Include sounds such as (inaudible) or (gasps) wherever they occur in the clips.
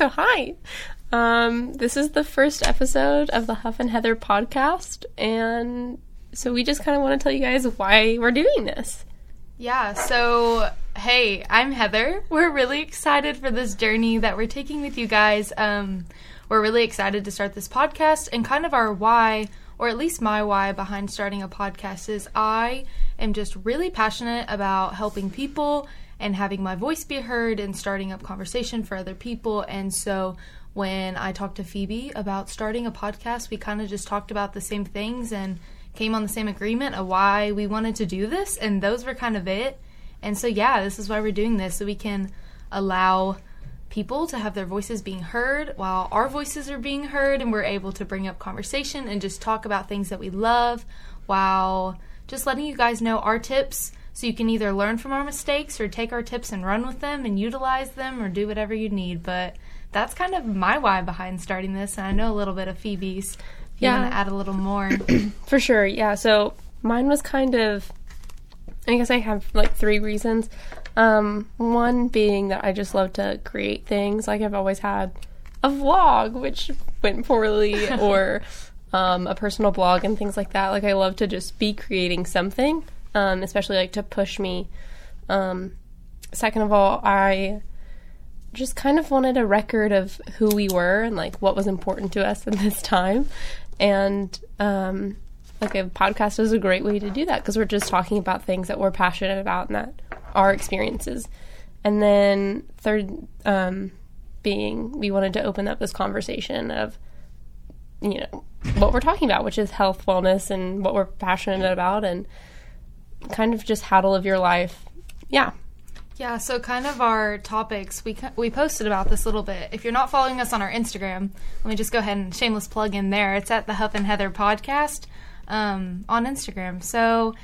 So, hi. Um, this is the first episode of the Huff and Heather podcast. And so, we just kind of want to tell you guys why we're doing this. Yeah, so hey, I'm Heather. We're really excited for this journey that we're taking with you guys. Um, we're really excited to start this podcast and kind of our why, or at least my why behind starting a podcast is I am just really passionate about helping people and having my voice be heard and starting up conversation for other people. And so when I talked to Phoebe about starting a podcast, we kind of just talked about the same things and came on the same agreement of why we wanted to do this. And those were kind of it. And so, yeah, this is why we're doing this so we can allow people to have their voices being heard while our voices are being heard and we're able to bring up conversation and just talk about things that we love while just letting you guys know our tips so you can either learn from our mistakes or take our tips and run with them and utilize them or do whatever you need. But that's kind of my why behind starting this, and I know a little bit of Phoebe's. If Yeah. you want to add a little more. (clears throat) For sure, yeah. So, mine was kind of, I guess I have like three reasons. Um, one being that I just love to create things. Like, I've always had a vlog, which went poorly, (laughs) or um, a personal blog and things like that. Like, I love to just be creating something, um, especially like to push me. Um, second of all, I just kind of wanted a record of who we were and like what was important to us (laughs) in this time. And um, like a podcast is a great way to do that because we're just talking about things that we're passionate about and that are experiences. And then third, um, being we wanted to open up this conversation of you know what we're talking about, which is health, wellness, and what we're passionate about, and kind of just how to live your life. Yeah, Yeah, so kind of our topics we we posted about this a little bit. If you're not following us on our Instagram, let me just go ahead and shameless plug in there. It's at the Huff and Heather podcast um, on Instagram. So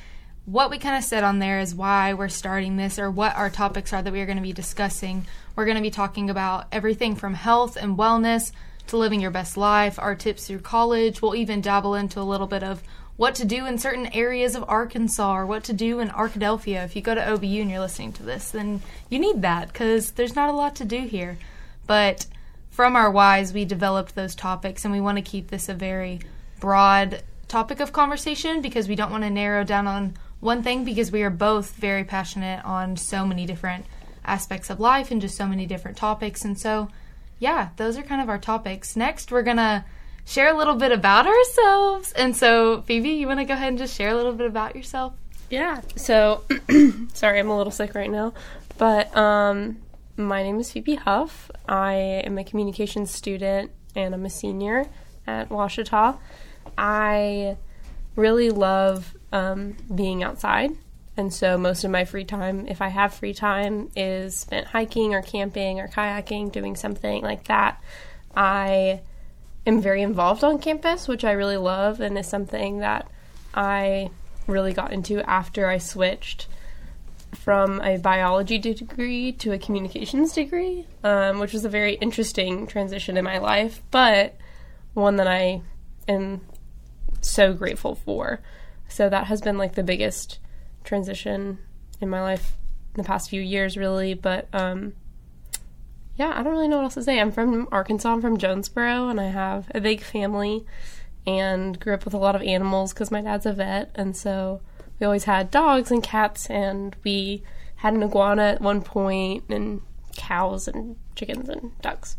what we kind of said on there is why we're starting this or what our topics are that we are going to be discussing. We're going to be talking about everything from health and wellness to living your best life, our tips through college. We'll even dabble into a little bit of what to do in certain areas of Arkansas or what to do in Arkadelphia. If you go to OBU and you're listening to this, then you need that because there's not a lot to do here. But from our whys, we developed those topics and we want to keep this a very broad topic of conversation because we don't want to narrow down on one thing because we are both very passionate on so many different aspects of life and just so many different topics. And so, yeah, those are kind of our topics. Next, we're going to share a little bit about ourselves. And so, Phoebe, you want to go ahead and just share a little bit about yourself? Yeah. So, (clears throat) sorry, I'm a little sick right now, but um, my name is Phoebe Huff. I am a communications student and I'm a senior at Ouachita. I really love um, being outside, and so most of my free time, if I have free time, is spent hiking or camping or kayaking, doing something like that. I am very involved on campus, which I really love, and is something that I really got into after I switched from a biology degree to a communications degree, um, which was a very interesting transition in my life, but one that I am so grateful for. So that has been like the biggest transition in my life in the past few years, really. But um, yeah, I don't really know what else to say. I'm from Arkansas. I'm from Jonesboro, and I have a big family and grew up with a lot of animals because my dad's a vet, and so we always had dogs and cats, and we had an iguana at one point, and cows and chickens and ducks.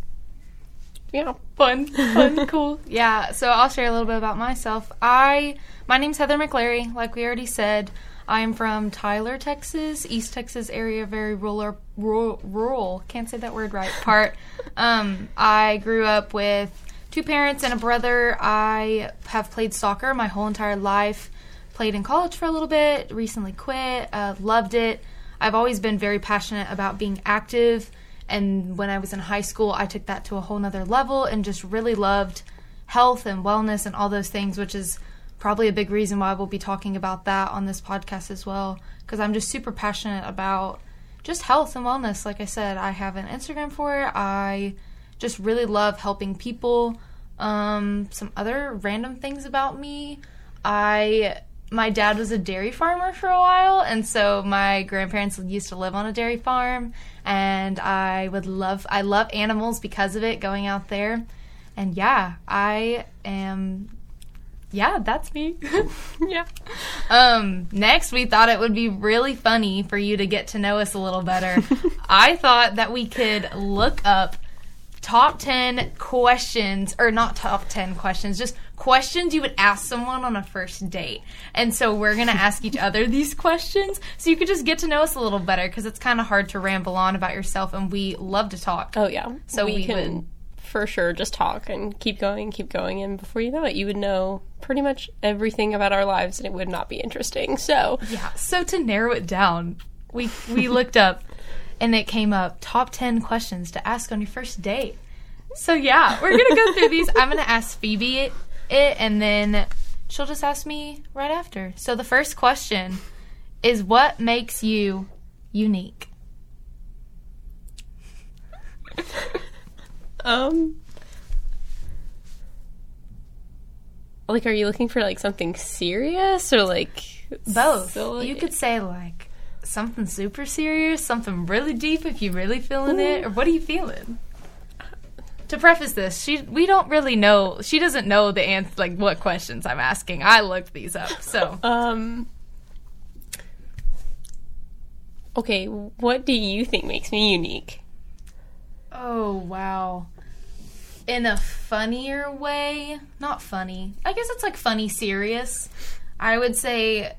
Yeah, Fun, fun, (laughs) cool. Yeah, so I'll share a little bit about myself. I my name's Heather McLary, like we already said. I am from Tyler, Texas, East Texas area, very rural, rural, rural. Can't say that word right. (laughs) Part. um, I grew up with two parents and a brother. I have played soccer my whole entire life. Played in college for a little bit. Recently quit. Uh, loved it. I've always been very passionate about being active. And when I was in high school, I took that to a whole nother level and just really loved health and wellness and all those things, which is probably a big reason why we'll be talking about that on this podcast as well. Because I'm just super passionate about just health and wellness. Like I said, I have an Instagram for it. I just really love helping people. Um, some other random things about me. I my dad was a dairy farmer for a while, and so my grandparents used to live on a dairy farm, and I would love I love animals because of it. Going out there, and yeah, I am. Yeah, that's me. (laughs) yeah. Um, next, we thought it would be really funny for you to get to know us a little better. (laughs) I thought that we could look up top 10 questions, or not top 10 questions, just questions you would ask someone on a first date. And so we're going (laughs) to ask each other these questions so you could just get to know us a little better because it's kind of hard to ramble on about yourself and we love to talk. Oh yeah. So we can would- for sure just talk and keep going, keep going, and before you know it, you would know pretty much everything about our lives, and it would not be interesting. So Yeah. So to narrow it down, we we (laughs) looked up and it came up top 10 questions to ask on your first date. So yeah, we're going to go through these. I'm going to ask Phoebe it, it and then she'll just ask me right after. So the first question is what makes you unique? Um. Like, are you looking for like something serious or like Both. silly? You could say like something super serious, something really deep if you really feeling it, or what are you feeling? To preface this, she we don't really know. She doesn't know the answer, like what questions I'm asking. I looked these up, so (laughs) Um. Okay, what do you think makes me unique? oh wow. In a funnier way, not funny. I guess it's like funny serious. I would say,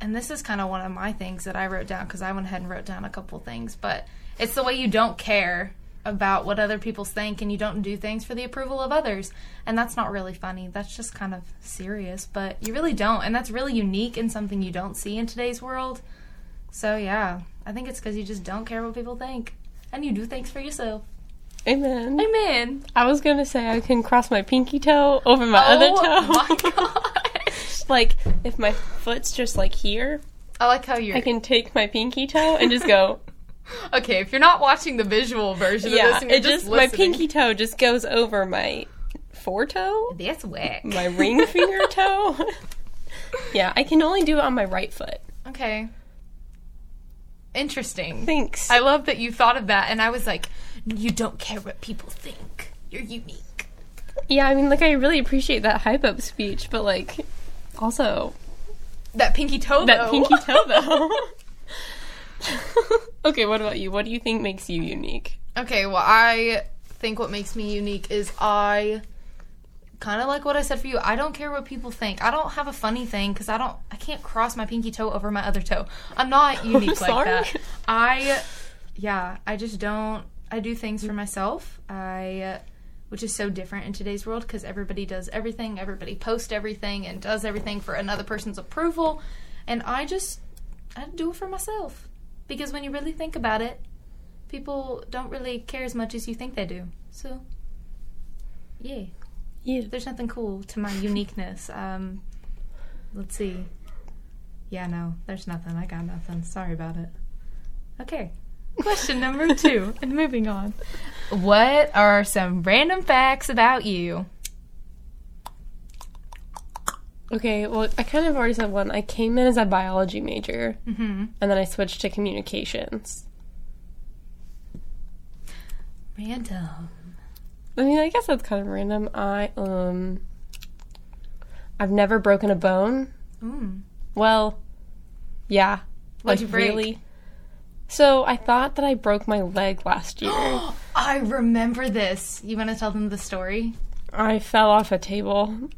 and this is kind of one of my things that I wrote down because I went ahead and wrote down a couple things, but it's the way you don't care about what other people think and you don't do things for the approval of others. And that's not really funny. That's just kind of serious, but you really don't. And that's really unique and something you don't see in today's world. So, yeah, I think it's because you just don't care what people think and you do things for yourself. Amen. Amen. I was gonna say I can cross my pinky toe over my other oh toe. Oh my (laughs) gosh. like if my foot's just like here, I like how you're. I can take my pinky toe and just go. (laughs) Okay, if you're not watching the visual version yeah, of this, and it just, just my pinky toe just goes over my foretoe, That's whack. my ring (laughs) finger toe. yeah, I can only do it on my right foot. Okay. Interesting. Thanks. I love that you thought of that, and I was like, you don't care what people think. You're unique. yeah, I mean, like I really appreciate that hype up speech, but like also That pinky toe, that pinky toe (laughs) though. (laughs) okay, what about you? What do you think makes you unique? Okay, well, I think what makes me unique is I kind of like what I said for you. I don't care what people think. I don't have a funny thing because I don't. I can't cross my pinky toe over my other toe. I'm not (laughs) unique like sorry. that. I, yeah, I just don't. I do things for myself. I, uh, which is so different in today's world because everybody does everything. Everybody posts everything and does everything for another person's approval, and I just I do it for myself because when you really think about it, people don't really care as much as you think they do. So, yeah, Yeah. there's nothing cool to my (laughs) uniqueness. Um, let's see. Yeah, no, there's nothing. I got nothing. Sorry about it. Okay. Question number two, (laughs) and moving on. What are some random facts about you? Okay, well, I kind of already said one. I came in as a biology major, Mm-hmm. and then I switched to communications. Random. I mean, I guess that's kind of random. I um, I've never broken a bone. Mm. Well, yeah, What'd like you break? really. So I thought that I broke my leg last year. (gasps) I remember this. You want to tell them the story? I fell off a table.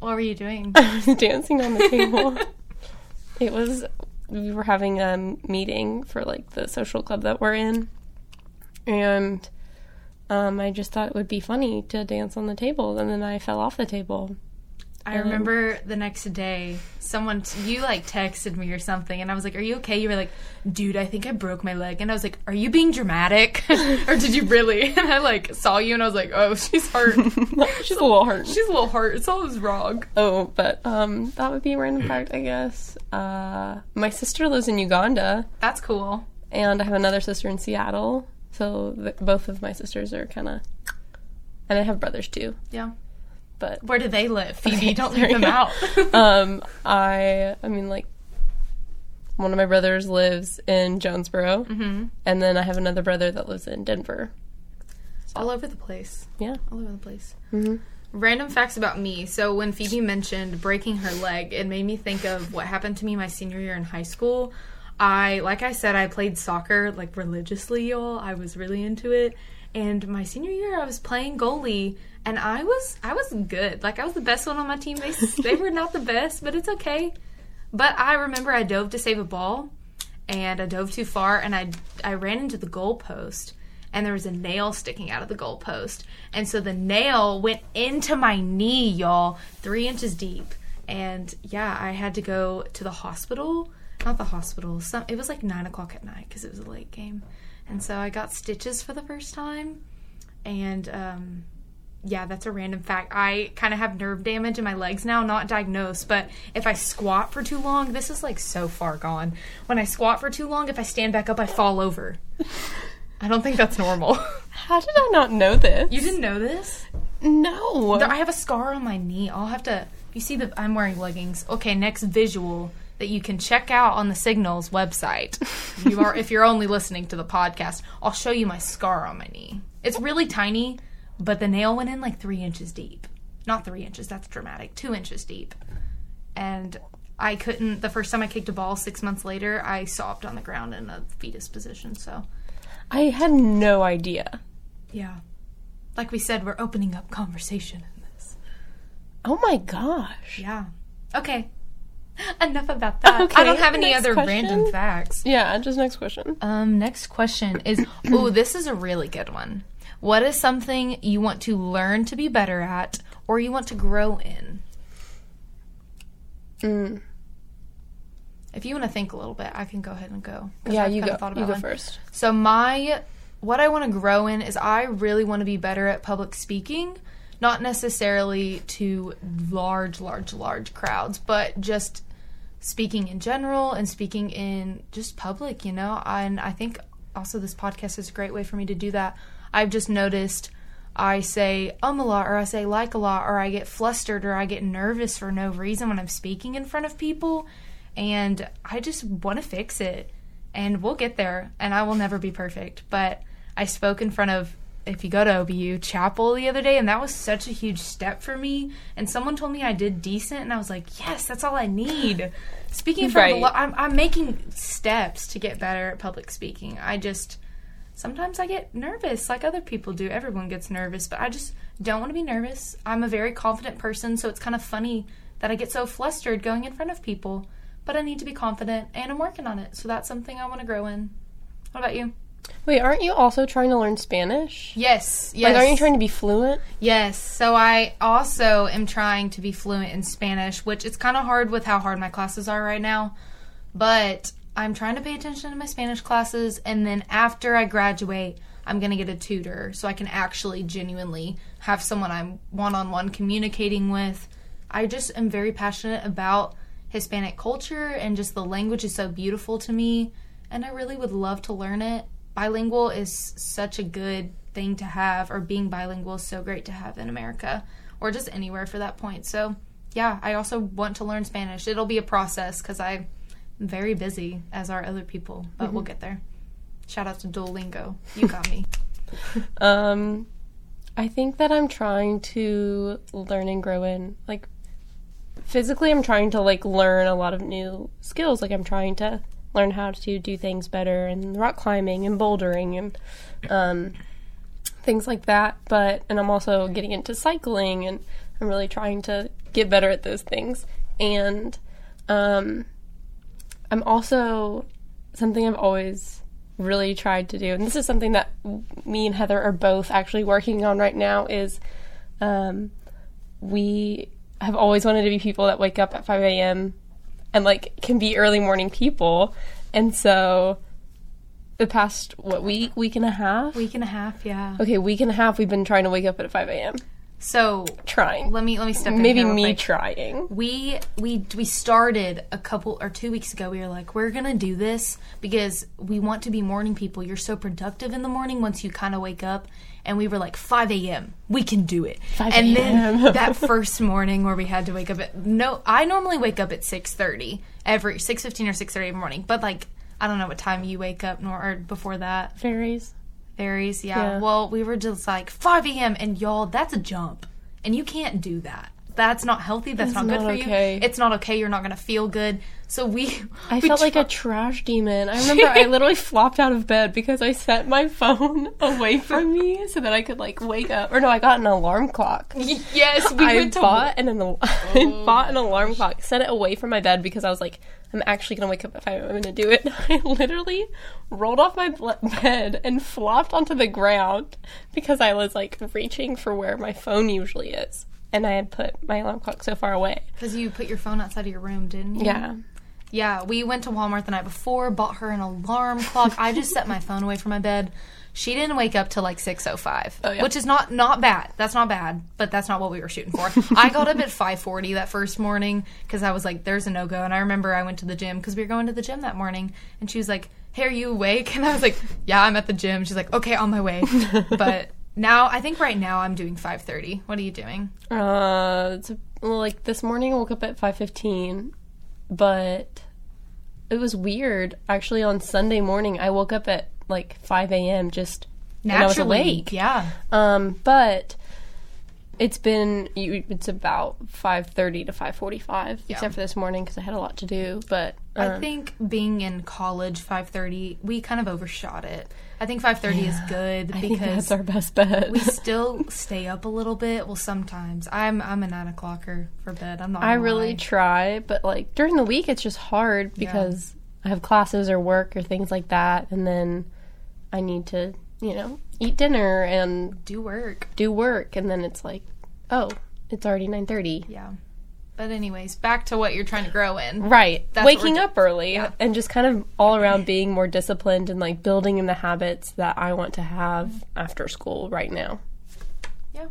What were you doing? (laughs) I was dancing on the table. (laughs) it was we were having a meeting for like the social club that we're in, and um, I just thought it would be funny to dance on the table, and then I fell off the table. I remember the next day, someone you like texted me or something, and I was like, "Are you okay?" You were like, "Dude, I think I broke my leg," and I was like, "Are you being dramatic, (laughs) or did you really?" (laughs) And I like saw you, and I was like, "Oh, she's hurt. (laughs) She's a little hurt. she's a little hurt. It's all wrong." Oh, but um, that would be a random fact, I guess. Uh, my sister lives in Uganda, That's cool. and I have another sister in Seattle. So th- both of my sisters are kind of, and I have brothers too. Yeah. But Where do they live? (laughs) Phoebe, Okay, don't leave them out. (laughs) um, I I mean like one of my brothers lives in Jonesboro, hmm and then I have another brother that lives in Denver. All over the place. Yeah. All over the place. hmm Random facts about me. So when Phoebe mentioned breaking her leg, it made me think of what happened to me my senior year in high school. I, like I said, I played soccer like religiously, y'all. I was really into it. And my senior year, I was playing goalie, and I was I was good. Like I was the best one on my team. They (laughs) they were not the best, but it's okay. But I remember I dove to save a ball, and I dove too far, and I I ran into the goalpost, and there was a nail sticking out of the goalpost, and so the nail went into my knee, y'all, three inches deep, and yeah, I had to go to the hospital. Not the hospital. Some it was like nine o'clock at night because it was a late game, and so I got stitches for the first time, and um, yeah, that's a random fact. I kind of have nerve damage in my legs now, not diagnosed, but if I squat for too long, this is like so far gone. When I squat for too long, if I stand back up, I fall over. I don't think that's normal. (laughs) How did I not know this? you didn't know this? No. There- I have a scar on my knee. I'll have to. You see that I'm wearing leggings. Okay, next visual that you can check out on the Signals website. (laughs) you are if you're only listening to the podcast. I'll show you my scar on my knee. It's really tiny, but the nail went in like three inches deep. Not three inches. That's dramatic. Two inches deep. And I couldn't. The first time I kicked a ball, six months later, I sobbed on the ground in a fetus position. So I had no idea. yeah, like we said, we're opening up conversation in this. Oh my gosh. Yeah. Okay. (laughs) Enough about that. Okay, I don't have any other question. random facts. Yeah, just next question. Um, next question is (clears throat) oh, this is a really good one. What is something you want to learn to be better at or you want to grow in? Mm. If you want to think a little bit, I can go ahead and go. Yeah, I've you go. thought You go one. first. So my what I want to grow in is I really want to be better at public speaking, not necessarily to large large large crowds, but just speaking in general and speaking in just public, you know. And I think also this podcast is a great way for me to do that. I've just noticed I say um a lot or I say like a lot or I get flustered or I get nervous for no reason when I'm speaking in front of people and I just want to fix it and we'll get there and I will never be perfect but I spoke in front of if you go to OBU chapel the other day and that was such a huge step for me and someone told me I did decent and I was like yes that's all I need speaking from front of a Right. lot I'm, I'm making steps to get better at public speaking I just sometimes I get nervous like other people do. Everyone gets nervous, but I just don't want to be nervous. I'm a very confident person, so it's kind of funny that I get so flustered going in front of people. But I need to be confident and I'm working on it. So that's something I want to grow in. What about you? Wait, aren't you also trying to learn Spanish? Yes, yes. Like, aren't you trying to be fluent? Yes. So I also am trying to be fluent in Spanish, which it's kind of hard with how hard my classes are right now. But I'm trying to pay attention to my Spanish classes, and then after I graduate, I'm going to get a tutor so I can actually genuinely have someone I'm one on one communicating with. I just am very passionate about Hispanic culture, and just the language is so beautiful to me, and I really would love to learn it. Bilingual is such a good thing to have, or being bilingual is so great to have in America, or just anywhere for that point. So, yeah, I also want to learn Spanish. It'll be a process because I'm very busy, as are other people, but we'll get there. Shout out to Duolingo. You got me. (laughs) Um, I think that I'm trying to learn and grow in like physically. I'm trying to like learn a lot of new skills. Like I'm trying to learn how to do things better and rock climbing and bouldering and um, things like that. But and I'm also getting into cycling and I'm really trying to get better at those things. And um, I'm also something I've always really tried to do, and this is something that me and Heather are both actually working on right now. Is um, we have always wanted to be people that wake up at 5 a.m. and like can be early morning people, and so the past what week week and a half Week and a half, yeah. okay week and a half we've been trying to wake up at 5 a.m. So Trying. let me let me step in Maybe me quick. trying. we we we started a couple or two weeks ago. We were like, we're gonna do this because we want to be morning people. You're so productive in the morning once you kind of wake up. And we were like 5 a.m. We can do it. 5 and then (laughs) that first morning where we had to wake up at no, I normally wake up at 6:30 every 6:15 or 6:30 in the morning. But like I don't know what time you wake up nor or before that Fairies. Varies. Yeah. Yeah. Well, we were just like 5 a.m. and y'all, that's a jump, and you can't do that. That's not healthy. That's It's not good not for okay. you. It's not okay. You're not gonna feel good. So we. I we felt like a trash demon. I remember I (laughs) literally flopped out of bed because I set my phone (laughs) away from me so that I could like wake up. Or no, I got an alarm clock. (laughs) Yes, we I went to. bought an, an I oh. bought an alarm clock, set it away from my bed because I was like, I'm actually gonna wake up five. I'm gonna do it. (laughs) I literally rolled off my bed and flopped onto the ground because I was like reaching for where my phone usually is, and I had put my alarm clock so far away. Because you put your phone outside of your room, didn't you? Yeah, Yeah, we went to Walmart the night before, bought her an alarm clock. I just set my phone away from my bed. She didn't wake up till like 6:05, Oh, yeah. which is not not bad. That's not bad, but that's not what we were shooting for. (laughs) I got up at 5:40 that first morning cuz I was like there's a no-go and I remember I went to the gym cuz we were going to the gym that morning and she was like, "Hey, are you awake?" (laughs) And I was like, "Yeah, I'm at the gym." She's like, "Okay, on my way." (laughs) but now I think right now I'm doing 5:30. What are you doing? Uh, it's well, like this morning I woke up at five fifteen, but it was weird. Actually, on Sunday morning I woke up at like five a.m. just and I was awake. Yeah. Um, but it's been you- it's about five thirty to five forty five, except for this morning because I had a lot to do. But I uh, think being in college, five thirty, we kind of overshot it. I think five thirty is good I think because that's our best bet. we (laughs) still stay up a little bit. Well, sometimes I'm I'm a nine o'clocker for bed. I'm not. I really lie. try, but like during the week, it's just hard because I have classes or work or things like that, and then I need to, you know, eat dinner and do work. do work, and then it's like, oh, it's already nine thirty. Yeah. But anyways, back to what you're trying to grow in. Right, That's waking up early Yeah. and just kind of all around being more disciplined and like building in the habits that I want to have after school right now. Yeah.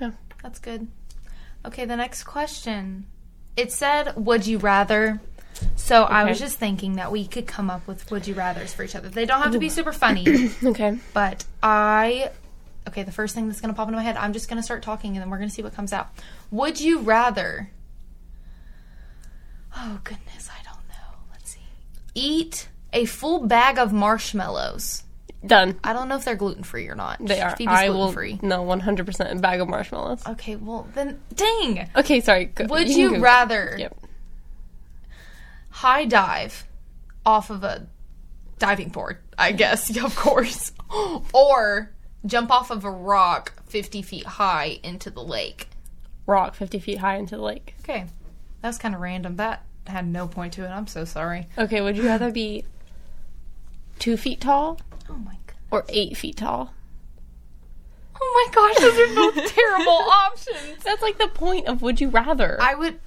Yeah. That's good. Okay, the next question. It said, "Would you rather?" So I was just thinking that we could come up with "Would you rather's" for each other. They don't have to be super funny. (clears throat) Okay. But I, okay, the first thing that's going to pop into my head, I'm just going to start talking and then we're going to see what comes out. Would you rather, oh goodness, I don't know. Let's see. Eat a full bag of marshmallows. Done. I don't know if they're gluten free or not. They are. Phoebe's I gluten will. free. No, one hundred percent bag of marshmallows. Okay, well then, dang. Okay, sorry. go- Would can you rather Yep. High dive off of a diving board? I guess, (laughs) of course, or jump off of a rock 50 feet high into the lake? Rock fifty feet high into the lake. Okay, that was kind of random. That had no point to it. I'm so sorry. Okay, would you rather be two feet tall Oh my god. or eight feet tall? Oh my gosh, those are both (laughs) terrible options. That's like the point of would you rather. I would.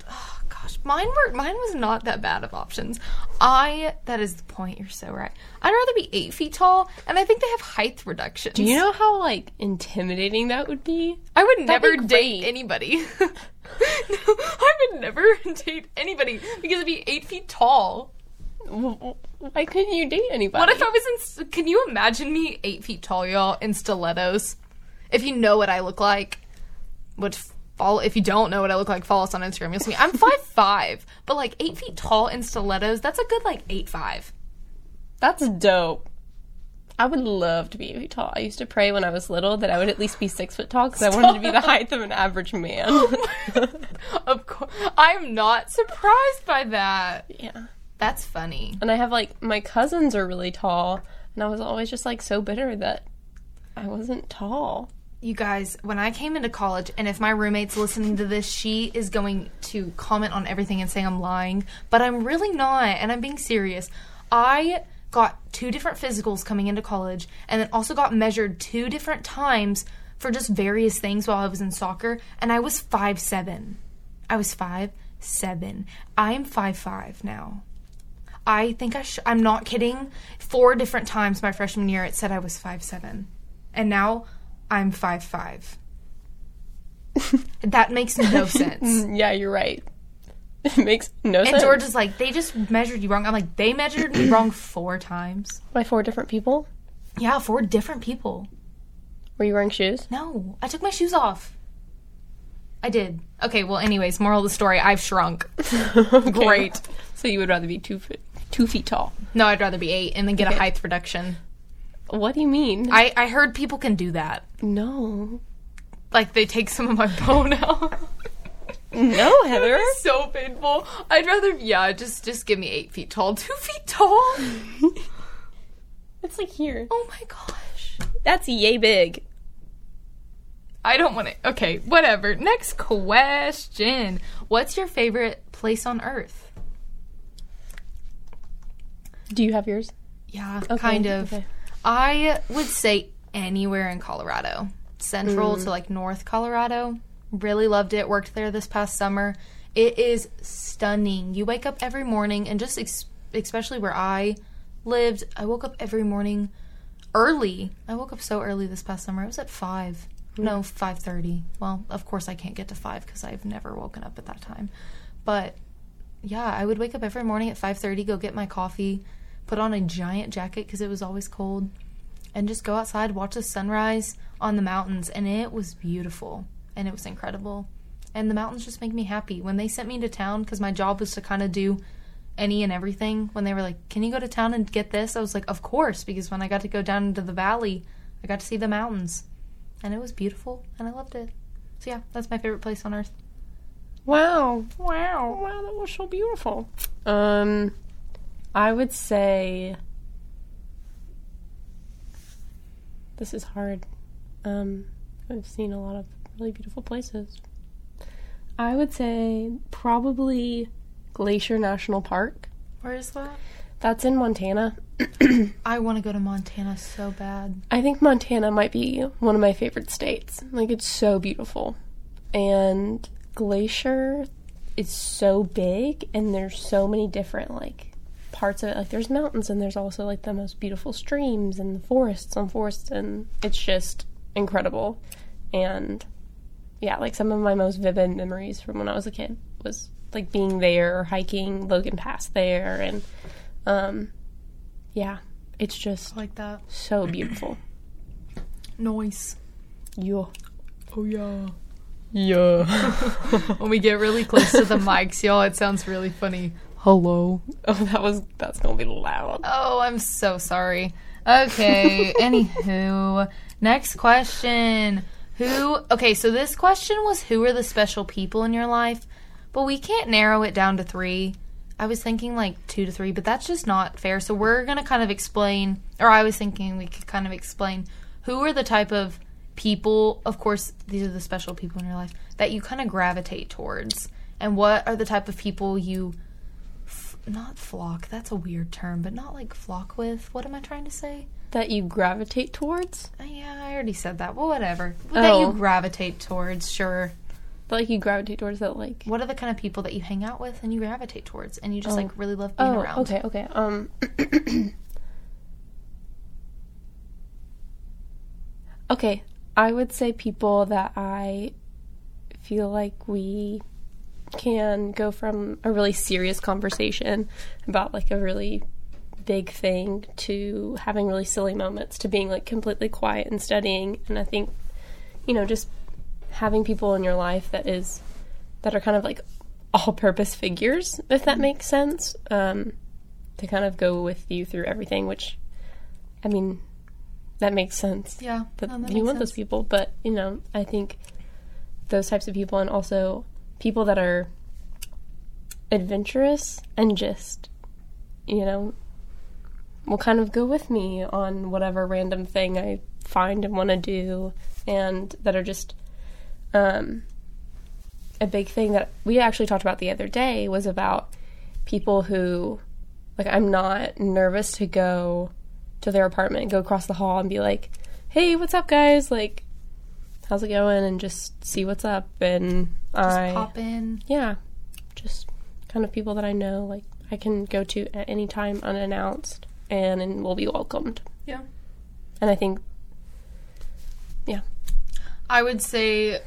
Mine were mine was not that bad of options. I that is the point. You're so right. I'd rather be eight feet tall, and I think they have height reductions. Do you know how like intimidating that would be? I would never date anybody. (laughs) no, I would never (laughs) date anybody because I'd be eight feet tall. Why couldn't you date anybody? What if I was in? Can you imagine me eight feet tall, y'all, in stilettos? If you know what I look like, which follow. If you don't know what I look like, follow us on Instagram. You'll see me. I'm five (laughs) five, but like eight feet tall in stilettos. That's a good like eight five. That's dope. I would love to be eight feet tall. I used to pray when I was little that I would at least be six foot tall because I wanted to be the height of an average man. (laughs) of course, I'm not surprised by that. yeah. That's funny. And I have like my cousins are really tall, and I was always just like so bitter that I wasn't tall. You guys, when I came into college, and if my roommate's listening to this, she is going to comment on everything and say I'm lying, but I'm really not, and I'm being serious. I got two different physicals coming into college, and then also got measured two different times for just various things while I was in soccer, and I was five seven. I was five seven. I'm five five now. I think I sh- I'm not kidding. Four different times my freshman year it said I was five seven, and now I'm five five. that makes no (laughs) sense. yeah, you're right. (laughs) It makes no And sense. George is like, they just measured you wrong. I'm like, they measured me wrong (clears throat) four times. By four different people. Yeah, four different people. Were you wearing shoes? No, I took my shoes off. I did. Okay, well, anyways, moral of the story, I've shrunk. (laughs) Great. So you would rather be two feet two feet tall? No, I'd rather be eight and then get a height reduction. What do you mean? I, I heard people can do that. no, Like, they take some of my (laughs) bone out. no, (laughs) Heather. so painful. I'd rather, yeah, just just give me eight feet tall. (laughs) Two feet tall? It's like here. Oh my gosh. That's yay big. I don't want it. Okay, whatever. Next question. What's your favorite place on earth? Do you have yours? Yeah, Okay, kind of. okay. I would say anywhere in Colorado, central to hmm. like North Colorado. Really loved it. Worked there this past summer. It is stunning. You wake up every morning, and just ex- especially where I lived, I woke up every morning early. I woke up so early this past summer. I was at five. Hmm. No, five thirty. Well, of course I can't get to five because I've never woken up at that time. But yeah, I would wake up every morning at 5:30, go get my coffee, put on a giant jacket because it was always cold, and just go outside, watch the sunrise on the mountains, and it was beautiful and it was incredible. And the mountains just make me happy. When they sent me to town because my job was to kind of do any and everything, when they were like, "Can you go to town and get this?" I was like, "Of course," because when I got to go down into the valley, I got to see the mountains, and it was beautiful, and I loved it. So yeah, that's my favorite place on earth. Wow. Wow. Wow, that was so beautiful. Um I would say this is hard. Um I've seen a lot of really beautiful places. I would say probably Glacier National Park. Where is that? That's in Montana. (clears throat) I want to go to Montana so bad. I think Montana might be one of my favorite states. Like it's so beautiful. And Glacier is so big and there's so many different like parts of it. Like there's mountains and there's also like the most beautiful streams and the forests on forests and it's just incredible. And yeah, like some of my most vivid memories from when I was a kid was like being there or hiking Logan Pass there and um yeah, it's just Like that. so beautiful. (clears throat) Noise. Yeah. Oh yeah. Yeah. (laughs) When we get really close to the (laughs) mics, y'all, it sounds really funny. Hello. (laughs) oh, that was that's gonna be loud. Oh, I'm so sorry. Okay, (laughs) anywho. Next question. Who okay, so this question was who are the special people in your life? But we can't narrow it down to three. I was thinking like two to three, but that's just not fair. So we're gonna kind of explain or I was thinking we could kind of explain who are the type of people of course these are the special people in your life that you kind of gravitate towards and what are the type of people you not flock that's a weird term but not like flock with what am i trying to say That you gravitate towards? Uh, yeah i already said that well whatever that you Oh. gravitate towards sure That like you gravitate towards that like what are the kind of people that you hang out with and you gravitate towards and you just like really love being Oh, around okay, okay. Um (clears throat) Okay, I would say people that I feel like we can go from a really serious conversation about like a really big thing to having really silly moments to being like completely quiet and studying. And I think you know just having people in your life that is that are kind of like all purpose figures if that makes sense um to kind of go with you through everything which I mean that makes sense. Yeah. That no, that you want those people. But you know i think those types of people and also people that are adventurous and just you know will kind of go with me on whatever random thing i find and want to do and that are just um a big thing that we actually talked about the other day was about people who like i'm not nervous to go to their apartment go across the hall and be like, "Hey, what's up, guys? Like, how's it going?" And just see what's up. And just I, pop in yeah, just kind of people that I know, like I can go to at any time unannounced and, and will be welcomed. yeah And I think, yeah, I would say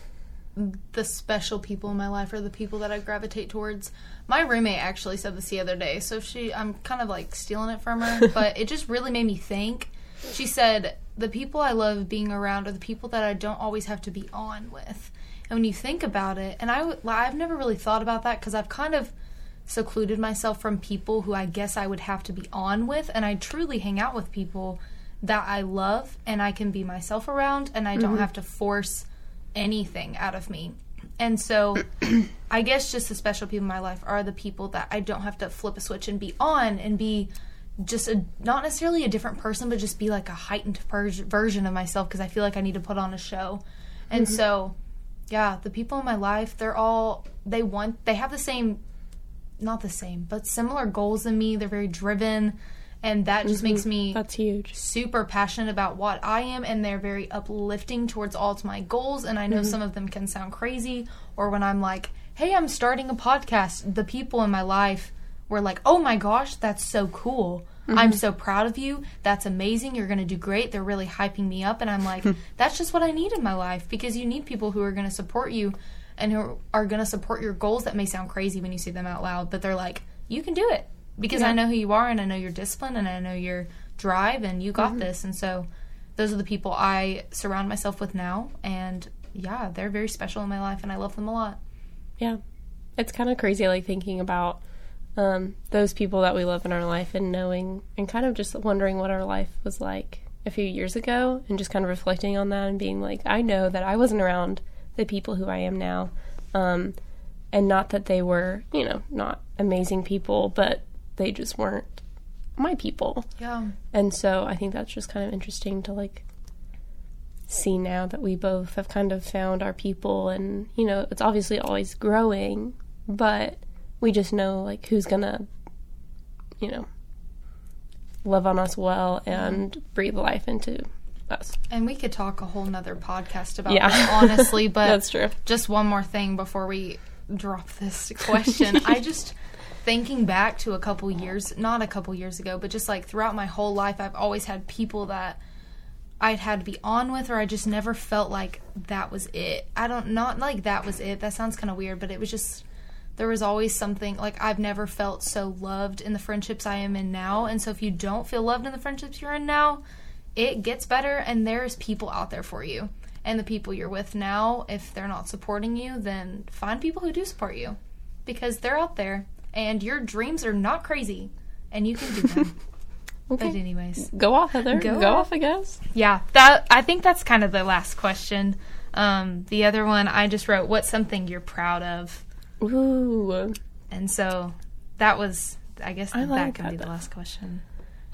the special people in my life are the people that I gravitate towards. My roommate actually said this the other day, so she I'm kind of like stealing it from her, (laughs) but it just really made me think. She said the people I love being around are the people that I don't always have to be on with. And when you think about it, and I, I've never really thought about that because I've kind of secluded myself from people who I guess I would have to be on with, and I truly hang out with people that I love and I can be myself around, and I don't mm-hmm. have to force anything out of me. And so, (clears throat) I guess just the special people in my life are the people that I don't have to flip a switch and be on and be just a not necessarily a different person, but just be like a heightened ver- version of myself because I feel like I need to put on a show. And mm-hmm. so, yeah, the people in my life, they're all they want they have the same not the same, but similar goals than me. They're very driven and that just makes mm-hmm. me That's huge. super passionate about what I am and they're very uplifting towards all of my goals and I know mm-hmm. some of them can sound crazy or when I'm like, "Hey, I'm starting a podcast." The people in my life were like, "Oh my gosh, that's so cool. I'm mm-hmm. so proud of you. That's amazing. You're going to do great." They're really hyping me up and I'm like, (laughs) "That's just what I need in my life because you need people who are going to support you and who are going to support your goals that may sound crazy when you say them out loud, but they're like, "You can do it." Because I know who you are and I know your discipline and I know your drive and you got mm-hmm. this and so those are the people I surround myself with now and yeah, they're very special in my life and I love them a lot. Yeah. It's kind of crazy, like thinking about um, those people that we love in our life and knowing and kind of just wondering what our life was like a few years ago and just kind of reflecting on that and being like, I know that I wasn't around the people who I am now. Um, and not that they were, you know, not amazing people, but they just weren't my people. Yeah. And so I think that's just kind of interesting to like see now that we both have kind of found our people and you know it's obviously always growing but we just know like who's gonna you know love on us well and breathe life into us And we could talk a whole nother podcast about Yeah. this, honestly, (laughs) but that's true just one more thing before we drop this (laughs) question. I just thinking back to a couple years, not a couple years ago, but just like throughout my whole life, I've always had people that I'd had to be on with, or I just never felt like that was it. I don't, not like that was it. That sounds kind of weird, but it was just, there was always something, like I've never felt so loved in the friendships I am in now. And so if you don't feel loved in the friendships you're in now, it gets better, and there's people out there for you. And the people you're with now, if they're not supporting you, then find people who do support you because they're out there and your dreams are not crazy and you can do them. (laughs) okay But, anyways, go off heather Go go, off. off i guess yeah, that I think that's kind of the last question. Um, the other one I just wrote, "What's something you're proud of?" Ooh And so that was, I guess, I that like can be that. the last question.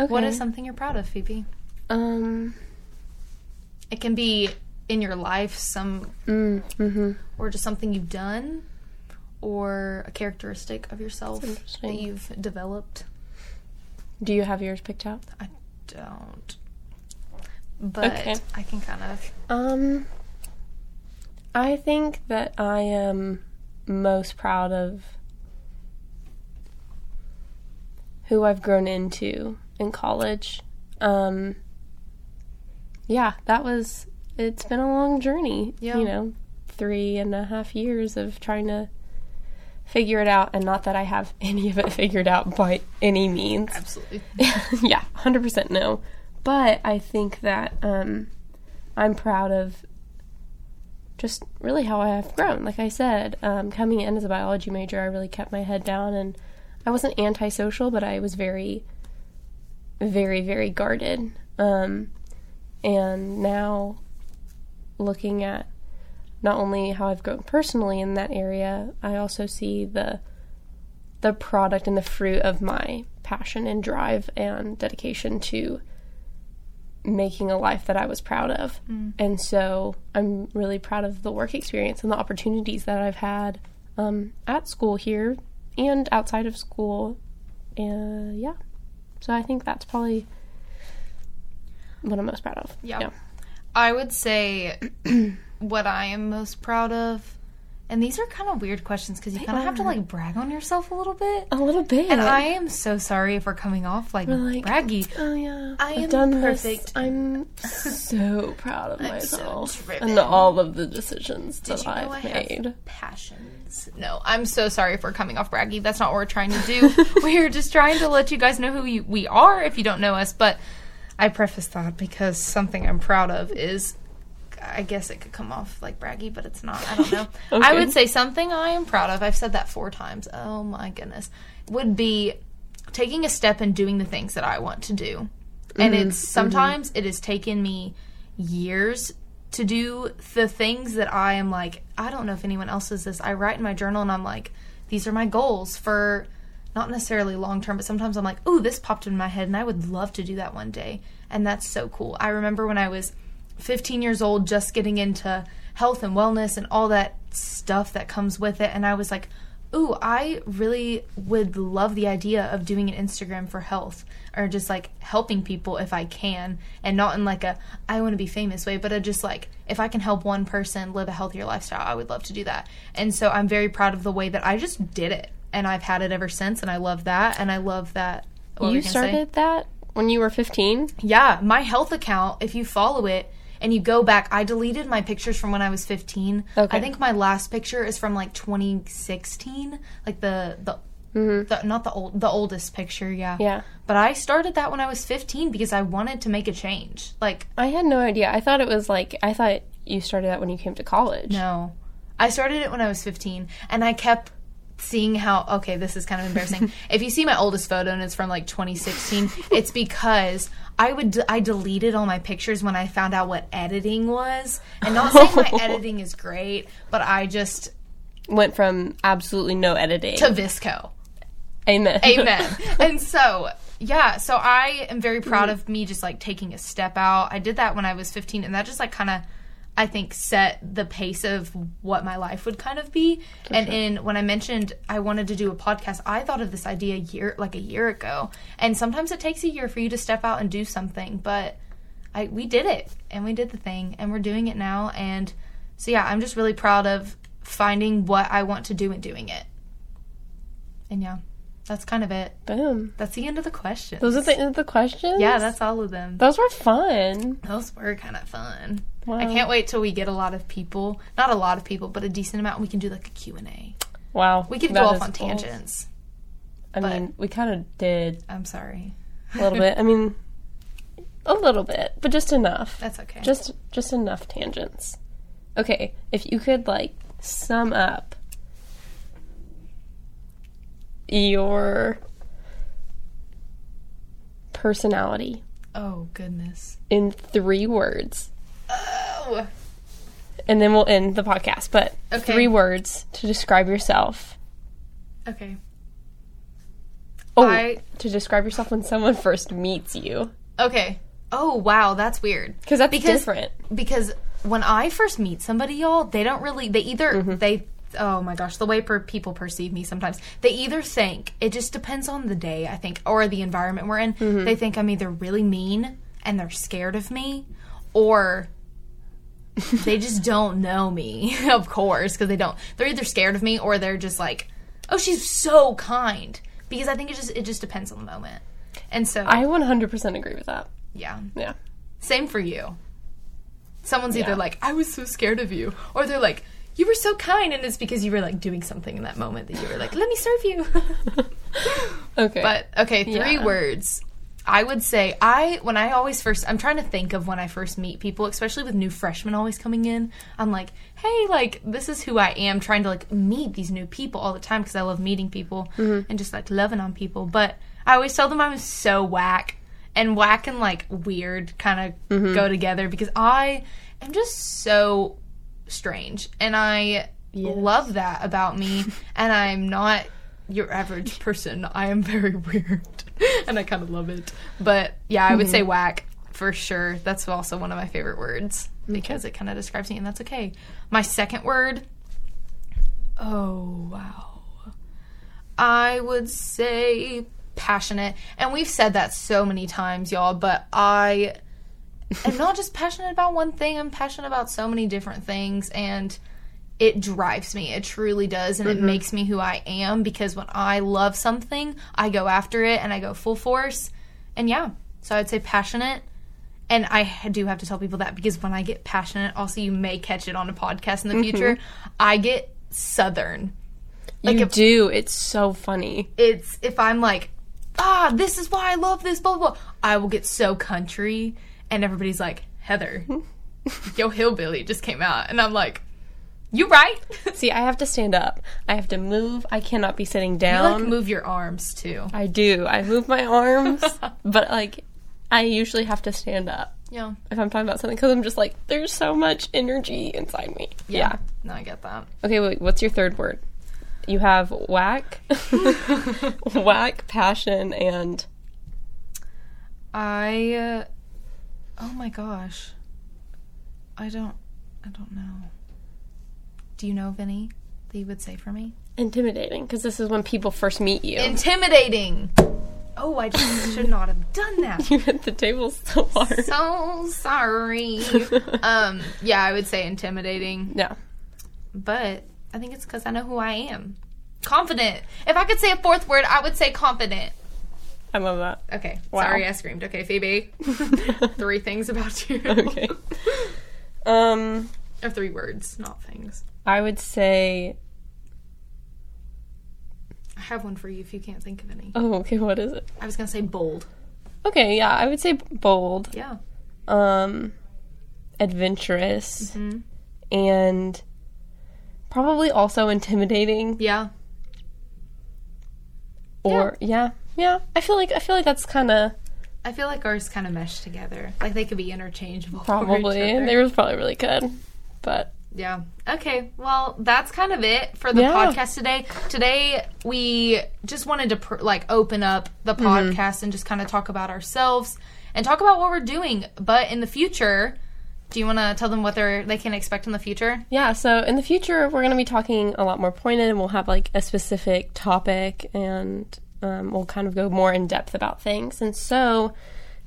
okay What is something you're proud of, Phoebe? um It can be in your life, some mm, mm-hmm. or just something you've done, or a characteristic of yourself that you've developed. do you have yours picked out I don't. But Okay. I can kind of. Um, I think that I am most proud of who I've grown into in college. Um, yeah, that was, it's been a long journey. Yeah. You know, three and a half years of trying to figure it out, and not that I have (laughs) any of it figured out by any means Absolutely. (laughs) yeah, 100% no. But I think that um, I'm proud of just really how I have grown. Like I said, um, coming in as a biology major, I really kept my head down and I wasn't antisocial, but I was very, very, very guarded. Um, and now looking at not only how I've grown personally in that area, I also see the the product and the fruit of my passion and drive and dedication to making a life that I was proud of. And so I'm really proud of the work experience and the opportunities that I've had um, at school here and outside of school. Uh, yeah. So I think that's probably what I'm most proud of. Yeah. I would say (clears throat) what I am most proud of, And these are kind of weird questions because you kind of have to like brag on yourself a little bit. A little bit. And I am so sorry if we're coming off like, like, braggy. Oh yeah, I am done perfect. This. I'm (laughs) so proud of I'm myself driven. and all of the decisions Did that I've I made. passions? No, I'm so sorry if we're coming off braggy. That's not what we're trying to do. (laughs) (laughs) we're just trying to let you guys know who you, we are if you don't know us. But I preface that because something I'm proud of is. I guess it could come off like braggy, but it's not. I don't know. (laughs) I would say something I am proud of. I've said that four times. Oh my goodness. Would be taking a step and doing the things that I want to do. And mm-hmm. it's mm-hmm. sometimes it has taken me years to do the things that I am like, I don't know if anyone else does this. I write in my journal and I'm like, these are my goals for not necessarily long term, but sometimes I'm like, ooh, this popped in my head and I would love to do that one day. And that's so cool. I remember when I was 15 years old, just getting into health and wellness and all that stuff that comes with it. And I was like, ooh, I really would love the idea of doing an Instagram for health or just like helping people if I can and not in like a I want to be famous way, but a just like if I can help one person live a healthier lifestyle, I would love to do that. And so I'm very proud of the way that I just did it and I've had it ever since and I love that and I love that You gonna say? started that when you were 15. Yeah, my health account, if you follow it and you go back, I deleted my pictures from when I was 15. Okay. I think my last picture is from like 2016, like the the, the not the old the oldest picture, yeah. Mm-hmm. Yeah. But I started that when I was 15 because I wanted to make a change. Like, I had no idea. I thought it was like I thought you started that when you came to college. no. I started it when I was 15 and I kept seeing how okay, this is kind of embarrassing. (laughs) if you see my oldest photo and it's from like 2016, it's because I would I deleted all my pictures when I found out what editing was. And not saying my (laughs) editing is great, but I just Went from absolutely no editing to VSCO. Amen. Amen. (laughs) and so, yeah, so I am very proud mm-hmm. of me just like taking a step out. I did that when I was 15, and that just like kind of, I think, set the pace of what my life would kind of be. and in when I mentioned I wanted to do a podcast, I thought of this idea a year, like a year ago. And sometimes it takes a year for you to step out and do something, but I we did it, and we did the thing, and we're doing it now. And so, yeah, I'm just really proud of finding what I want to do and doing it. And yeah, that's kind of it. Boom. That's the end of the questions. Those are the, end of the questions. yeah, that's all of them. those were fun. Those were kind of fun. Wow. I can't wait till we get a lot of people. Not a lot of people, but a decent amount. We can do like a Q&A. Wow. We could That go off on cool. tangents. I mean, we kind of did I'm sorry. a little bit. I mean, (laughs) a little bit, but just enough. That's okay. Just just enough tangents. Okay, if you could like sum up your personality oh, goodness. in 3 words And then we'll end the podcast, but Okay. 3 words to describe yourself. Okay. Oh, I- to describe yourself when someone first meets you Okay. Oh, wow, that's weird. because that's Because- different. because when I first meet somebody, y'all, they don't really. They either mm-hmm. they. Oh my gosh, the way per- people perceive me sometimes. They either think it just depends on the day, I think, or the environment we're in. Mm-hmm. They think I'm either really mean and they're scared of me, or (laughs) they just don't know me. (laughs) of course, because they don't. They're either scared of me or they're just like, "Oh, she's so kind." Because I think it just it just depends on the moment. And so, I 100% agree with that. yeah, Yeah. same for you. Someone's Yeah. either like, I was so scared of you, or they're like, you were so kind, and it's because you were like doing something in that moment that you were like, let me serve you. (laughs) Okay. but okay, three Yeah. words. I would say I when I always first I'm trying to think of when I first meet people, especially with new freshmen always coming in. I'm like, hey, like this is who I am, trying to like meet these new people all the time because I love meeting people mm-hmm. and just like loving on people. But I always tell them I was so whack, and whack and like weird kind of mm-hmm. go together because I am just so strange, and I love that about me, (laughs) and I'm not your average person. I am very (laughs) weird, and I kind of love it. But yeah, I would say mm-hmm. whack for sure. That's also one of my favorite words because it kind of describes me, and that's okay. My second word, oh wow, I would say passionate, and we've said that so many times, y'all. But I am not just passionate about one thing. I'm passionate about so many different things, and it drives me. It truly does. And it makes me who I am because when I love something, I go after it and I go full force. And yeah, so I'd say passionate. And I do have to tell people that because when I get passionate, also you may catch it on a podcast in the future, I get southern. Like you if- do. It's so funny. it's if I'm like, ah, this is why I love this, blah blah. blah I will get so country, and everybody's like, Heather, (laughs) yo hillbilly just came out, and I'm like, you right? (laughs) See, I have to stand up. I have to move. I cannot be sitting down. you like move your arms too. I do. I move my arms, (laughs) but like I usually have to stand up Yeah, if I'm talking about something because I'm just like there's so much energy inside me. Yeah. No, I get that. Okay, wait. What's your third word? You have whack, (laughs) whack, passion, and I, uh, oh my gosh, I don't, I don't know. Do you know of any that you would say for me? intimidating because this is when people first meet you. Intimidating. Oh, I just (laughs) should not have done that. (laughs) you hit the table so hard. so sorry. (laughs) um, yeah, I would say intimidating, yeah. but I think it's because I know who I am. Confident. If I could say a fourth word, I would say confident. I love that. Okay, Wow. sorry, I screamed. Okay, Phoebe. three things about you. Okay. Um, or three words, not things. I would say. I have one for you if you can't think of any. Oh, okay. What is it? I was gonna say bold. Okay, yeah, I would say bold. Yeah. um adventurous Mm-hmm. and probably also intimidating Yeah. or yeah. yeah i feel like i feel like that's kind of I feel like ours kind of mesh together. Like they could be interchangeable. probably they were probably really good but Yeah. Okay. Well, that's kind of it for the Yeah. podcast today. Today we just wanted to pr- like open up the Mm-hmm. podcast and just kind of talk about ourselves and talk about what we're doing. But in the future, do you want to tell them what they're they can expect in the future? yeah so in the future we're going to be talking a lot more pointed and we'll have like a specific topic and um, we'll kind of go more in depth about things and so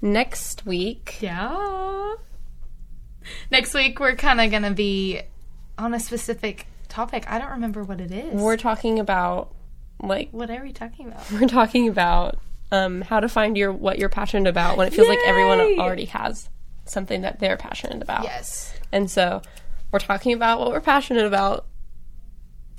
next week Yeah. (laughs) Next week we're kind of gonna be on a specific topic. I don't remember what it is. we're talking about like what are we talking about? we're talking about um, how to find your what you're passionate about when it feels like everyone already has something that they're passionate about. Yes. And so we're talking about what we're passionate about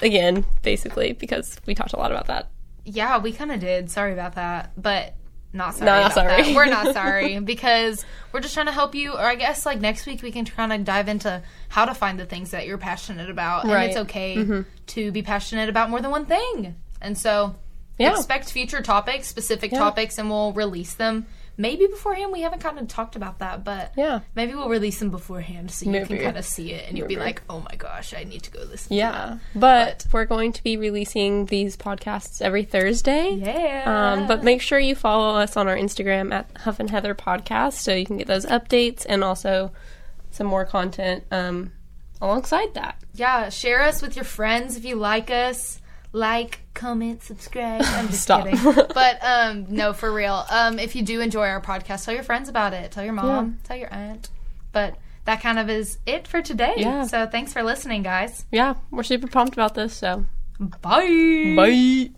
again, basically, because we talked a lot about that. Yeah, we kind of did. Sorry about that, but not sorry. Not about sorry. that. We're not (laughs) sorry because we're just trying to help you. Or I guess like next week we can kind of dive into how to find the things that you're passionate about, and Right. it's okay mm-hmm. to be passionate about more than one thing. And so Yeah. expect future topics, specific topics, and we'll release them. Maybe beforehand. We haven't kind of talked about that, but Yeah. maybe we'll release them beforehand so you can kind of see it and you'll be like, "Oh my gosh, I need to go listen." Yeah. But, we're going to be releasing these podcasts every Thursday. Yeah. Um, but make sure you follow us on our Instagram at Huff and Heather Podcast so you can get those updates and also some more content um, alongside that. Yeah, share us with your friends if you like us. Like, comment, subscribe. (laughs) I'm just Stop. kidding. But um no, for real. Um if you do enjoy our podcast, tell your friends about it. Tell your mom, tell your aunt. But that kind of is it for today. Yeah. So thanks for listening, guys. Yeah, we're super pumped about this, so Bye. bye.